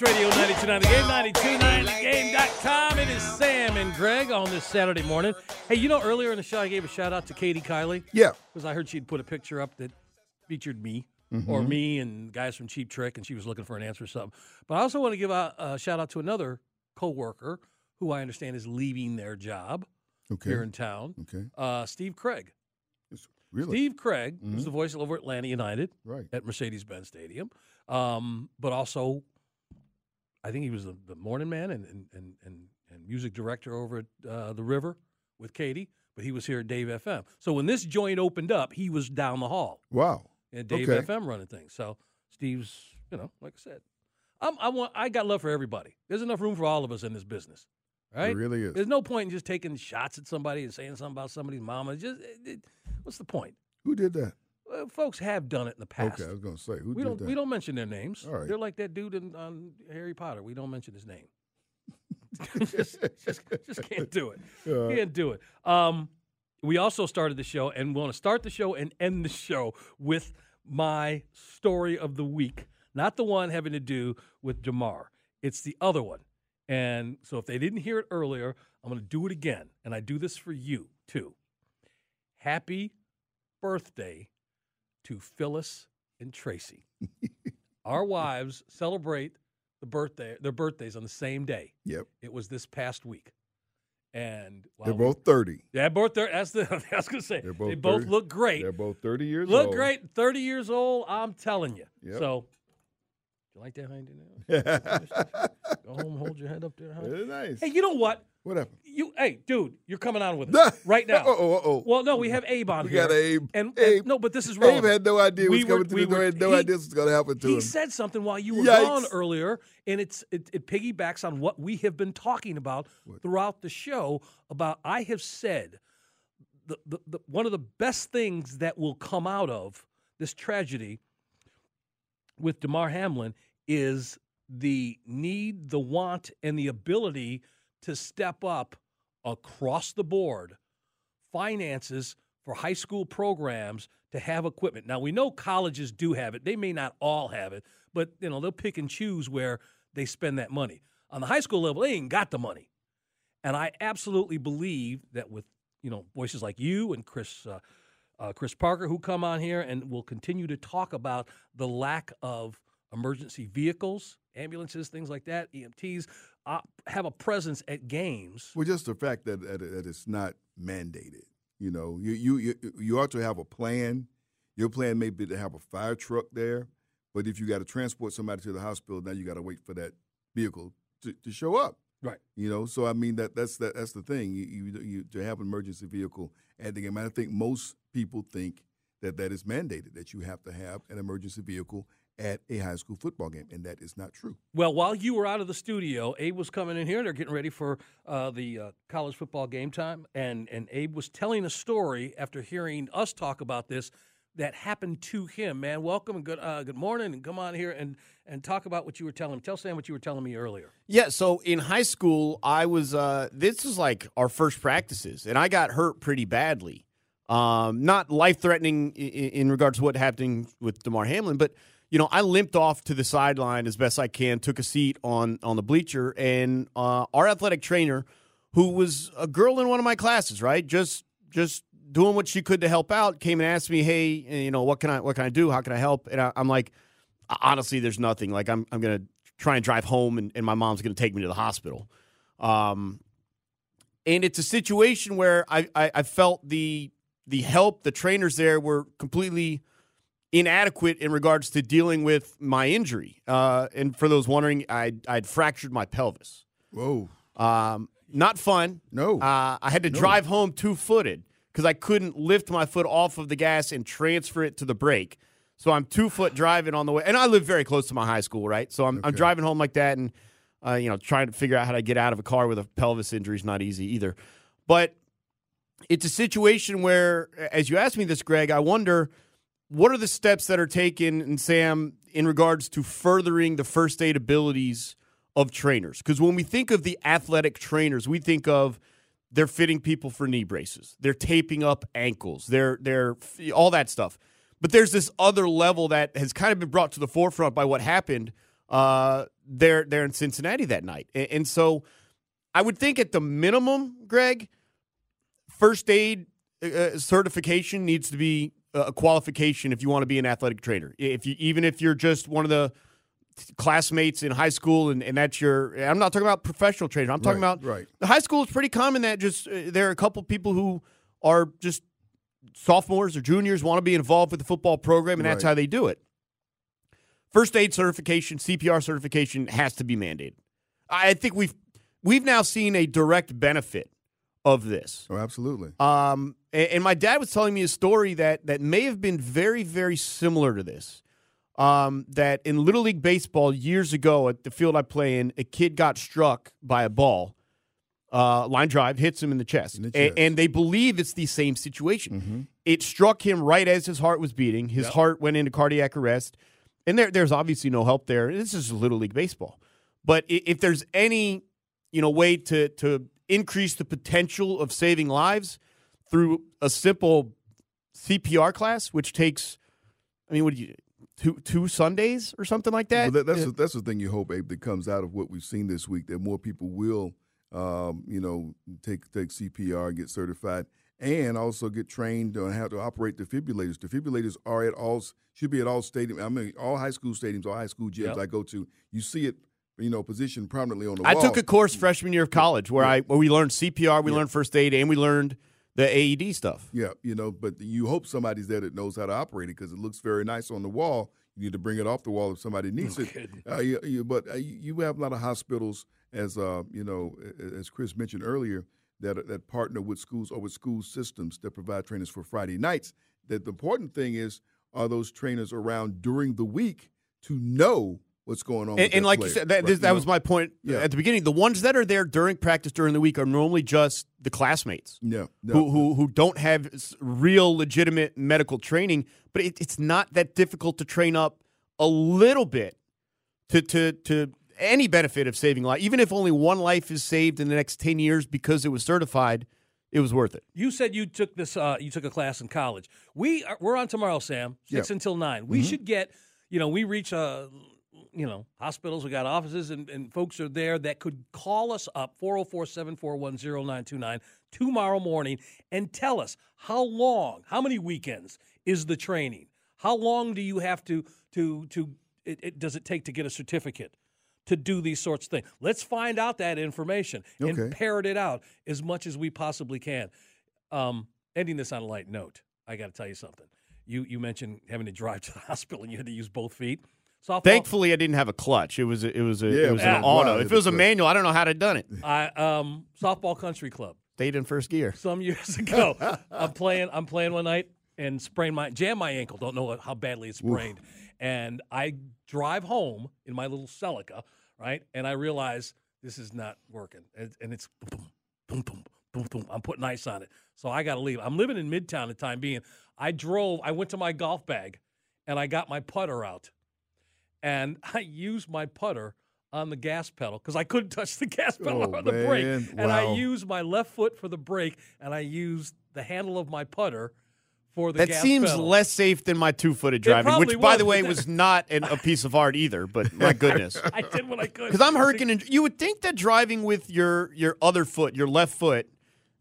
Speaker 1: Sports Radio 929 The Game, 929thegame.com. It is Sam and Greg on this Saturday morning. Hey, you know, earlier in the show, I gave a shout out to Katie Kiley.
Speaker 2: Yeah.
Speaker 1: because I heard she'd put a picture up that featured me
Speaker 2: Mm-hmm.
Speaker 1: or me and guys from Cheap Trick, and she was looking for an answer or something. But I also want to give a, a shout out to another coworker who I understand is leaving their job
Speaker 2: Okay.
Speaker 1: here in town,
Speaker 2: Okay.
Speaker 1: uh, Steve Craig.
Speaker 2: Really?
Speaker 1: Steve Craig
Speaker 2: Mhm.
Speaker 1: was the voice over Atlanta United
Speaker 2: Right.
Speaker 1: at Mercedes-Benz Stadium, um, but also I think he was the, the morning man and, and, and, and, and music director over at uh, the River with Katie. But he was here at Dave FM. So when this joint opened up, he was down the hall
Speaker 2: Wow.
Speaker 1: and Dave
Speaker 2: Okay.
Speaker 1: FM running things. So Steve's, you know, like I said, I'm, I want I got love for everybody. There's enough room for all of us in this business, right?
Speaker 2: It really is.
Speaker 1: There's no point in just taking shots at somebody and saying something about somebody's mama. Just it, it- what's the point?
Speaker 2: Who did that?
Speaker 1: Well, folks have done it in the past.
Speaker 2: Okay, I was gonna say who
Speaker 1: we
Speaker 2: did
Speaker 1: don't
Speaker 2: that.
Speaker 1: we don't mention their names.
Speaker 2: All right.
Speaker 1: They're like that dude in on Harry Potter. We don't mention his name. just, just, just can't do it.
Speaker 2: Uh,
Speaker 1: Can't do it. Um, we also started the show and want to start the show and end the show with my story of the week. Not the one having to do with Jamar. It's the other one. And so if they didn't hear it earlier, I'm going to do it again. And I do this for you too. Happy birthday to Phyllis and Tracy. Our wives celebrate the birthday their birthdays on the same day.
Speaker 2: Yep.
Speaker 1: It was this past week. And
Speaker 2: They're both thirty.
Speaker 1: yeah, both they're that's the I was gonna say
Speaker 2: They're both
Speaker 1: they both
Speaker 2: 30
Speaker 1: look great.
Speaker 2: They're both thirty years
Speaker 1: Look
Speaker 2: old.
Speaker 1: Look great, thirty years old. I'm telling you.
Speaker 2: Yep.
Speaker 1: So, you like that, you do? Go home, hold your head up there, huh?
Speaker 2: It's nice.
Speaker 1: Hey, you know what?
Speaker 2: What happened?
Speaker 1: You, hey, dude, you're coming on with us right now.
Speaker 2: Oh, oh, oh.
Speaker 1: Well, no, we have Abe on
Speaker 2: we
Speaker 1: here.
Speaker 2: got Abe.
Speaker 1: And, and-
Speaker 2: Abe.
Speaker 1: no, but this is
Speaker 2: Abe had no idea
Speaker 1: We
Speaker 2: what's coming to
Speaker 1: we
Speaker 2: the door. Had no
Speaker 1: he-
Speaker 2: idea what's going to happen to
Speaker 1: he
Speaker 2: him.
Speaker 1: He said something while you were
Speaker 2: Yikes.
Speaker 1: gone earlier, and it's it, it piggybacks on what we have been talking about throughout the show. About I have said the, the, the one of the best things that will come out of this tragedy with Damar Hamlin is the need, the want, and the ability to step up across the board finances for high school programs to have equipment. Now we know colleges do have it. They may not all have it, but you know, they'll pick and choose where they spend that money. On the high school level, they ain't got the money. And I absolutely believe that with, you know, voices like you and Chris uh, uh, Chris Parker who come on here and will continue to talk about the lack of emergency vehicles, ambulances, things like that, EMTs, uh, have a presence at games.
Speaker 2: Well, just the fact that, that, that it's not mandated. You know, you, you you you ought to have a plan. Your plan may be to have a fire truck there, but if you got to transport somebody to the hospital, now you got to wait for that vehicle to, to show up.
Speaker 1: Right.
Speaker 2: You know, so I mean that that's that, that's the thing. You, you, you to have an emergency vehicle at the game. I think most people think that that is mandated that you have to have an emergency vehicle at a high school football game, and that is not true.
Speaker 1: Well, while you were out of the studio, Abe was coming in here. They're getting ready for uh, the uh, college football game time, and and Abe was telling a story after hearing us talk about this that happened to him. Man, welcome and good uh, good morning, and come on here and and talk about what you were telling me. Tell Sam what you were telling me earlier.
Speaker 6: Yeah, so in high school, I was uh, this was like our first practices, and I got hurt pretty badly. Um, not life threatening in, in regards to what happened with Damar Hamlin, but you know, I limped off to the sideline as best I can, took a seat on on the bleacher, and uh, our athletic trainer, who was a girl in one of my classes, right, just just doing what she could to help out, came and asked me, "Hey, you know, what can I what can I do? How can I help?" And I, am like, honestly, there's nothing. Like, I'm I'm gonna try and drive home, and, and my mom's gonna take me to the hospital. Um, and it's a situation where I, I, I felt the the help, the trainers there were completely inadequate in regards to dealing with my injury. Uh, and for those wondering, I'd, I'd fractured my pelvis.
Speaker 2: Whoa.
Speaker 6: Um, not fun.
Speaker 2: No.
Speaker 6: Uh, I had to
Speaker 2: No.
Speaker 6: drive home two footed because I couldn't lift my foot off of the gas and transfer it to the brake. So I'm two foot driving on the way, and I live very close to my high school, right? So I'm, I'm driving home like that, and uh, you know, trying to figure out how to get out of a car with a pelvis injury is not easy either. But it's a situation where, as you asked me this, Greg, I wonder what are the steps that are taken, and Sam, in regards to furthering the first aid abilities of trainers? Because when we think of the athletic trainers, we think of they're fitting people for knee braces, they're taping up ankles, they're they're all that stuff. But there's this other level that has kind of been brought to the forefront by what happened uh, there there in Cincinnati that night, and, and so I would think at the minimum, Greg, first aid uh, certification needs to be a qualification if you want to be an athletic trainer. If you even if you're just one of the classmates in high school and, and that's your I'm not talking about professional trainer. I'm talking
Speaker 2: Right,
Speaker 6: about
Speaker 2: right.
Speaker 6: the high school is pretty common that just uh, there are a couple people who are just sophomores or juniors want to be involved with the football program and that's how they do it. First aid certification, CPR certification has to be mandated. I think we've we've now seen a direct benefit of this.
Speaker 2: Oh, absolutely.
Speaker 6: Um, and, and my dad was telling me a story that that may have been very, very similar to this. Um, that in Little League baseball years ago at the field I play in, a kid got struck by a ball, uh, line drive, hits him in the chest,
Speaker 2: In the chest. Mm-hmm.
Speaker 6: and they believe it's the same situation. It struck him right as his heart was beating. His heart went into cardiac arrest, and there, there's obviously no help there. This is Little League baseball, but if there's any, you know, way to to increase the potential of saving lives through a simple CPR class, which takes, I mean, what do you two two Sundays or something like that?
Speaker 2: Well, that, that's
Speaker 6: Uh,
Speaker 2: the, that's the thing you hope, Abe, that comes out of what we've seen this week. That more people will, um, you know, take take CPR and get certified, and also get trained on how to operate defibrillators. Defibrillators are at all should be at all stadium. I mean, all high school stadiums, all high school gyms
Speaker 1: Yep.
Speaker 2: I go to. You see it, you know, positioned prominently on the wall.
Speaker 6: I
Speaker 2: wall.
Speaker 6: took a course freshman year of college where I where we learned CPR, we learned first aid, and we learned the AED stuff.
Speaker 2: Yeah, you know, but you hope somebody's there that knows how to operate it because it looks very nice on the wall. You need to bring it off the wall if somebody needs it. Uh, you, you, but uh, you you have a lot of hospitals, as uh, you know, as Chris mentioned earlier, that that partner with schools or with school systems that provide trainers for Friday nights. That the important thing is, are those trainers around during the week to know what's going on? with
Speaker 6: And, and
Speaker 2: that
Speaker 6: like you
Speaker 2: player,
Speaker 6: said, that,
Speaker 2: right?
Speaker 6: that
Speaker 2: You
Speaker 6: was
Speaker 2: know?
Speaker 6: my point
Speaker 2: Yeah.
Speaker 6: at the beginning. The ones that are there during practice during the week are normally just the classmates.
Speaker 2: yeah, no,
Speaker 6: who, who who don't have real legitimate medical training, but it, it's not that difficult to train up a little bit to to to any benefit of saving life, even if only one life is saved in the next ten years because it was certified, it was worth it.
Speaker 1: You said you took this. Uh, you took a class in college. We are, we're on tomorrow, Sam. Six
Speaker 2: Yeah.
Speaker 1: until nine. We should get. You know, we reach. Uh, you know, hospitals. We got offices, and, and folks are there that could call us up 404-741-0929 tomorrow morning and tell us how long, how many weekends is the training? How long do you have to to to? It, it, does it take to get a certificate? To do these sorts of things. Let's find out that information and
Speaker 2: Okay.
Speaker 1: parrot it out as much as we possibly can. Um, ending this on a light note, I got to tell you something. You you mentioned having to drive to the hospital and you had to use both feet. Softball.
Speaker 6: Thankfully, I didn't have a clutch. It was a, it was a,
Speaker 2: Yeah,
Speaker 6: it
Speaker 2: it
Speaker 6: was
Speaker 2: was
Speaker 6: an auto. If it was a manual, I don't know how to have done it.
Speaker 1: I um softball country club
Speaker 6: Stayed in first gear.
Speaker 1: some years ago. I'm playing. I'm playing one night and sprained my jam my ankle. Don't know how badly it's sprained. And I drive home in my little Celica, right? And I realize this is not working, and, and it's boom, boom, boom, boom, boom. I'm putting ice on it, so I got to leave. I'm living in Midtown the time being. I drove. I went to my golf bag, and I got my putter out, and I used my putter on the gas pedal because I couldn't touch the gas pedal
Speaker 2: Oh,
Speaker 1: on the brake,
Speaker 2: man.
Speaker 1: and I
Speaker 2: Wow.
Speaker 1: used my left foot for the brake, and I used the handle of my putter for the
Speaker 6: That
Speaker 1: gas
Speaker 6: seems
Speaker 1: pedal.
Speaker 6: less safe than my two-footed driving,
Speaker 1: probably
Speaker 6: which, by the way, was not an, a piece of art either. But my goodness,
Speaker 1: I did what I could
Speaker 6: because I'm hurting. And you would think that driving with your your other foot, your left foot,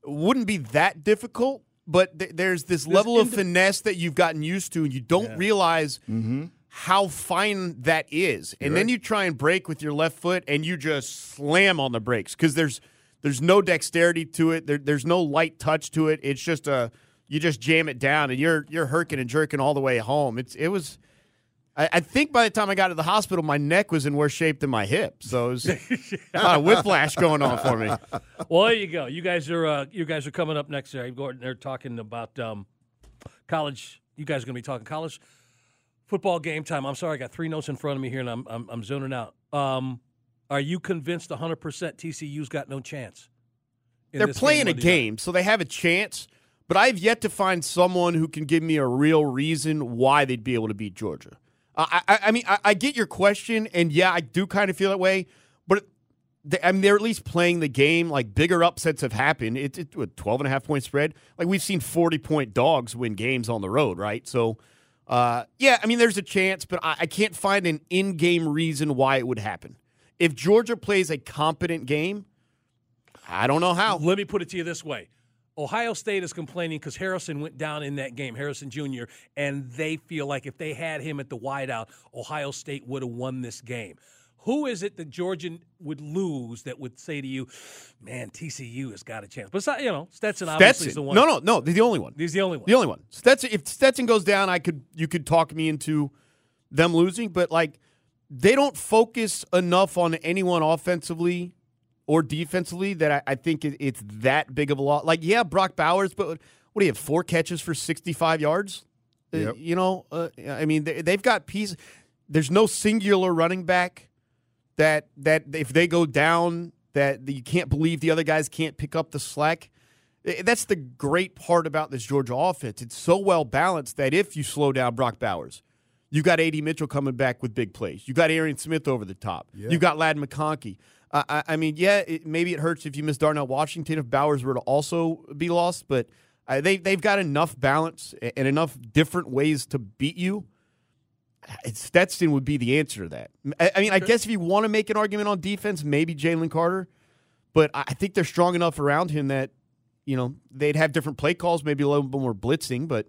Speaker 6: wouldn't be that difficult. But th- there's this level of finesse that you've gotten used to, and you don't realize mm-hmm. How fine that is. And then
Speaker 2: right.
Speaker 6: you try and brake with your left foot, and you just slam on the brakes because there's there's no dexterity to it. There, there's no light touch to it. It's just a you just jam it down, and you're you're herking and jerking all the way home. It's it was. I, I think by the time I got to the hospital, my neck was in worse shape than my hip. So it was a lot of whiplash going on for me.
Speaker 1: Well, there you go. You guys are uh, you guys are coming up next. There, Gordon. They're talking about um, college. You guys are going to be talking college football game time. I'm sorry, I got three notes in front of me here, and I'm I'm, I'm zoning out. Um, are you convinced 100 percent TCU's got no chance?
Speaker 6: They're playing a
Speaker 1: Monday night?
Speaker 6: game, so they have a chance. But I've yet to find someone who can give me a real reason why they'd be able to beat Georgia. I, I, I mean, I, I get your question, and yeah, I do kind of feel that way. But they, I mean, they're at least playing the game. Like bigger upsets have happened. It's it, a 12 and a half point spread. Like we've seen 40 point dogs win games on the road, right? So, uh, yeah, I mean, there's a chance, but I, I can't find an in game reason why it would happen. If Georgia plays a competent game, I don't know how.
Speaker 1: Let me put it to you this way. Ohio State is complaining because Harrison went down in that game, Harrison Jr., and they feel like if they had him at the wideout, Ohio State would have won this game. Who is it that Georgia would lose that would say to you, man, TCU has got a chance? But, you know, Stetson obviously is the one.
Speaker 6: No, no, no. They're the only one.
Speaker 1: He's the only one.
Speaker 6: The only one. Stetson. If Stetson goes down, I could you could talk me into them losing, but like they don't focus enough on anyone offensively or defensively that I, I think it, it's that big of a lot. Like, yeah, Brock Bowers, but what do you have? Four catches for sixty-five yards. Uh, you know, uh, I mean, they, they've got pieces. There's no singular running back that that if they go down, that you can't believe the other guys can't pick up the slack. That's the great part about this Georgia offense. It's so well balanced that if you slow down Brock Bowers, you got A.D. Mitchell coming back with big plays. You got Arian Smith over the top.
Speaker 2: Yeah.
Speaker 6: You got Ladd McConkey. Uh, I, I mean, yeah, it, maybe it hurts if you miss Darnell Washington if Bowers were to also be lost, but uh, they they've got enough balance and enough different ways to beat you. Stetson would be the answer to that. I, I mean, I guess if you want to make an argument on defense, maybe Jalen Carter, but I I think they're strong enough around him that you know they'd have different play calls, maybe a little bit more blitzing, but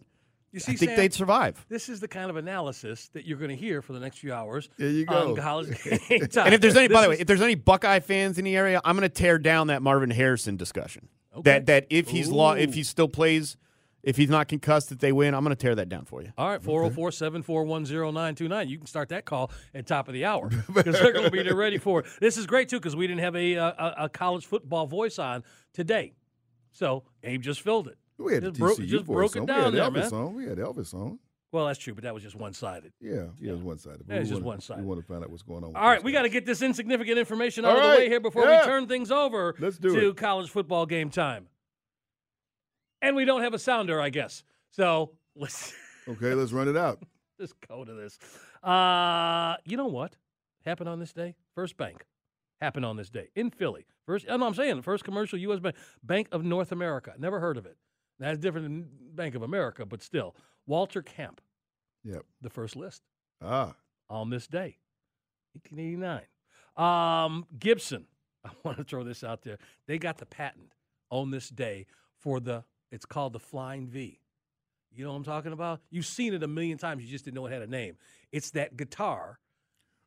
Speaker 1: You see,
Speaker 6: I think
Speaker 1: Sam,
Speaker 6: they'd survive.
Speaker 1: this is the kind of analysis that you're going to hear for the next few hours
Speaker 2: There you
Speaker 1: on
Speaker 2: go.
Speaker 1: college.
Speaker 6: And if there's any, by the way, if there's any Buckeye fans in the area, I'm going to tear down that Marvin Harrison discussion. That that if he's law, if he still plays, if he's not concussed, that they win, I'm going to tear that down for you.
Speaker 1: All right, 404 741 0929. You can start that call at top of the hour because they're going to be there ready for it. This is great, too, because we didn't have a, uh, a, a college football voice on today. So Abe just filled it.
Speaker 2: We had
Speaker 1: Just broke-
Speaker 2: TCU
Speaker 1: just
Speaker 2: voice
Speaker 1: broke it down
Speaker 2: we
Speaker 1: there,
Speaker 2: had
Speaker 1: man.
Speaker 2: Elvis on. We had Elvis on.
Speaker 1: Well, that's true, but that was just one sided.
Speaker 2: Yeah, yeah, it was one sided.
Speaker 1: Yeah, it's just one-sided.
Speaker 2: We want to find out what's going on. with
Speaker 1: All right, we got to get this insignificant information out
Speaker 2: All
Speaker 1: of the
Speaker 2: right,
Speaker 1: way here before
Speaker 2: yeah.
Speaker 1: we turn things over
Speaker 2: Let's do
Speaker 1: to
Speaker 2: it.
Speaker 1: college football game time. And we don't have a sounder, I guess. So let's.
Speaker 2: Okay, let's run it out.
Speaker 1: Let's go to this. Uh, you know what happened on this day? First Bank happened on this day in Philly. First, no, I'm saying the first commercial U.S. Bank, Bank of North America. Never heard of it. That's different than Bank of America, but still. Walter Camp,
Speaker 2: Yep.
Speaker 1: the first list
Speaker 2: Ah.
Speaker 1: on this day, 1889. Um, Gibson, I want to throw this out there. They got the patent on this day for the, it's called the Flying V. You know what I'm talking about? You've seen it a million times. You just didn't know it had a name. It's that guitar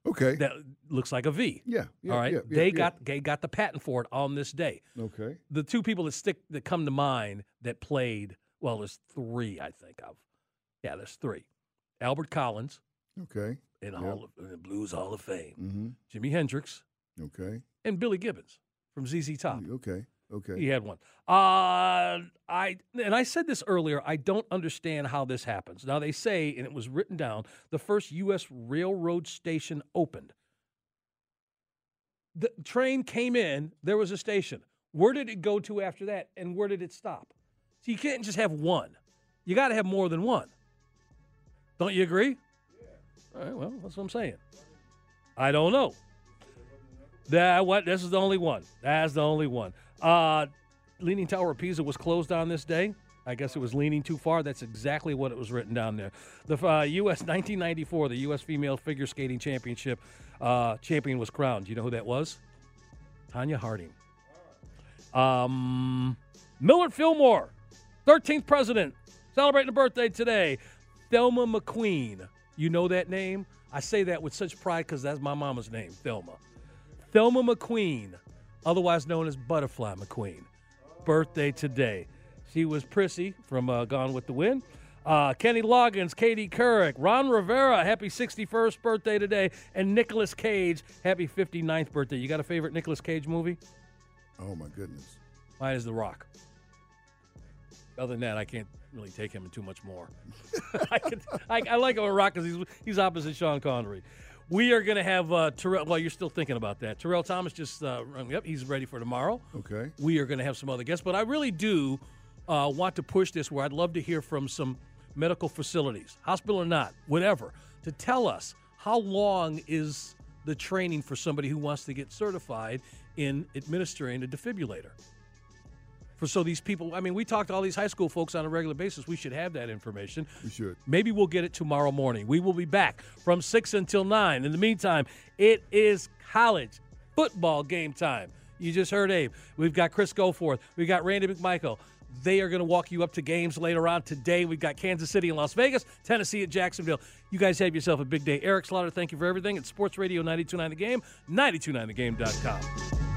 Speaker 2: Okay.
Speaker 1: that looks like a V.
Speaker 2: yeah, yeah.
Speaker 1: all right,
Speaker 2: yeah, yeah,
Speaker 1: they got they got the patent for it on this day.
Speaker 2: Okay.
Speaker 1: The two people that stick that come to mind that played well, there's three I think of. Yeah, there's three. Albert Collins
Speaker 2: Okay.
Speaker 1: in. Hall of, in the Blues Hall of Fame,
Speaker 2: Mm-hmm.
Speaker 1: Jimi Hendrix,
Speaker 2: Okay.
Speaker 1: and Billy Gibbons from ZZ Top.
Speaker 2: Okay. Okay.
Speaker 1: He had one. Uh, I and I said this earlier. I don't understand how this happens. Now they say, and it was written down, the first U.S. railroad station opened. The train came in. There was a station. Where did it go to after that, and where did it stop? So you can't just have one. You got to have more than one. Don't you agree? Yeah. All right. Well, that's what I'm saying. I don't know. That what? This is the only one. That's the only one. Uh, Leaning Tower of Pisa was closed on this day. I guess it was leaning too far. That's exactly what it was written down there. The uh, U.S. 1994, the U.S. Female Figure Skating Championship uh, champion was crowned. Do you know who that was? Tonya Harding. Um, Millard Fillmore, 13th president, celebrating a birthday today. Thelma McQueen. You know that name? I say that with such pride because that's my mama's name, Thelma. Thelma McQueen, otherwise known as Butterfly McQueen. Birthday today. She was Prissy from uh, Gone with the Wind. Uh, Kenny Loggins, Katie Couric, Ron Rivera, happy 61st birthday today, and Nicolas Cage, happy 59th birthday. You got a favorite Nicolas Cage movie?
Speaker 2: Oh my goodness.
Speaker 1: Mine is The Rock. Other than that, I can't really take him in too much more. I, can, I, I like him in Rock because he's, he's opposite Sean Connery. We are going to have uh, Terrell. Well, you're still thinking about that. Terrell Thomas just, uh, up. He's ready for tomorrow.
Speaker 2: Okay.
Speaker 1: We are going to have some other guests, but I really do uh, want to push this where I'd love to hear from some medical facilities, hospital or not, whatever, to tell us how long is the training for somebody who wants to get certified in administering a defibrillator. So these people, I mean, we talk to all these high school folks on a regular basis. We should have that information.
Speaker 2: We should.
Speaker 1: Maybe we'll get it tomorrow morning. We will be back from 6 until 9. In the meantime, it is college football game time. You just heard Abe. We've got Chris Goforth. We've got Randy McMichael. They are going to walk you up to games later on today. We've got Kansas City and Las Vegas, Tennessee at Jacksonville. You guys have yourself a big day. Eric Slaughter, thank you for everything. It's Sports Radio 929 The Game, 929thegame.com.